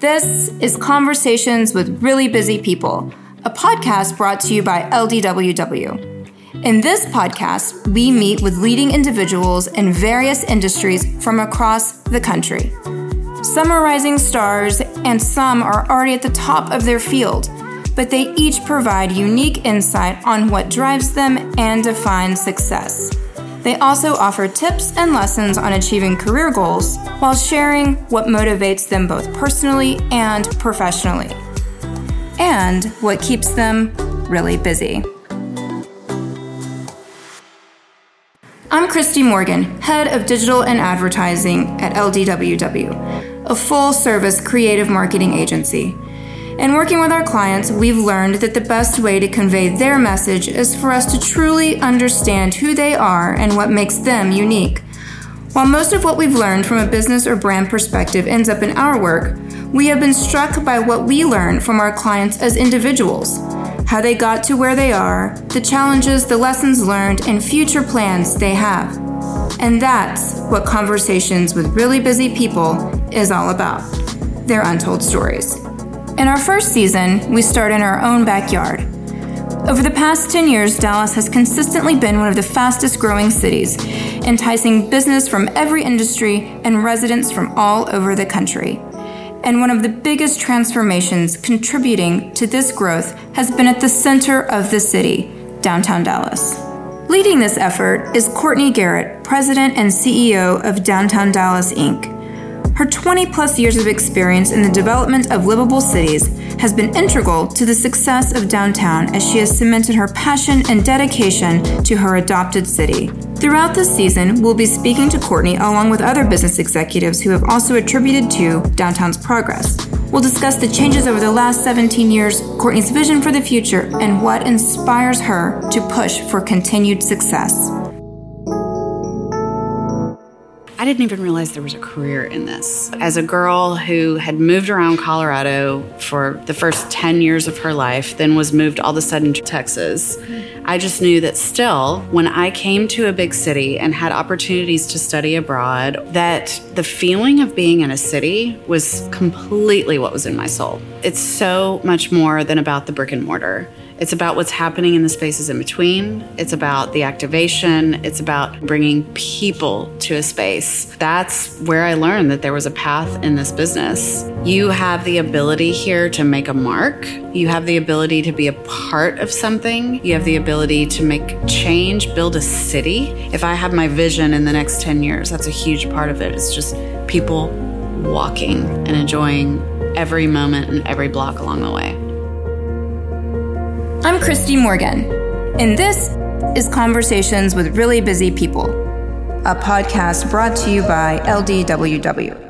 This is Conversations with Really Busy People, a podcast brought to you by LDWW. In this podcast, we meet with leading individuals in various industries from across the country. Some are rising stars, and some are already at the top of their field, but they each provide unique insight on what drives them and defines success. They also offer tips and lessons on achieving career goals while sharing what motivates them both personally and professionally, and what keeps them really busy. I'm Christy Morgan, Head of Digital and Advertising at LDWW, a full service creative marketing agency. In working with our clients, we've learned that the best way to convey their message is for us to truly understand who they are and what makes them unique. While most of what we've learned from a business or brand perspective ends up in our work, we have been struck by what we learn from our clients as individuals how they got to where they are, the challenges, the lessons learned, and future plans they have. And that's what Conversations with Really Busy People is all about their untold stories. In our first season, we start in our own backyard. Over the past 10 years, Dallas has consistently been one of the fastest growing cities, enticing business from every industry and residents from all over the country. And one of the biggest transformations contributing to this growth has been at the center of the city, downtown Dallas. Leading this effort is Kourtny Garrett, President and CEO of Downtown Dallas Inc. Her 20 plus years of experience in the development of livable cities has been integral to the success of downtown as she has cemented her passion and dedication to her adopted city. Throughout this season, we'll be speaking to Kourtny along with other business executives who have also attributed to downtown's progress. We'll discuss the changes over the last 17 years, Kourtny's vision for the future, and what inspires her to push for continued success. Didn't even realize there was a career in this. As a girl who had moved around Colorado for the first 10 years of her life, then was moved all of a sudden to Texas, I just knew that still, when I came to a big city and had opportunities to study abroad, that the feeling of being in a city was completely what was in my soul. It's so much more than about the brick and mortar. It's about what's happening in the spaces in between. It's about the activation. It's about bringing people to a space. That's where I learned that there was a path in this business. You have the ability here to make a mark. You have the ability to be a part of something. You have the ability to make change, build a city. If I have my vision in the next 10 years, that's a huge part of it. It's just people walking and enjoying every moment and every block along the way. I'm Christy Morgan, and this is Conversations with Really Busy People, a podcast brought to you by LDWW.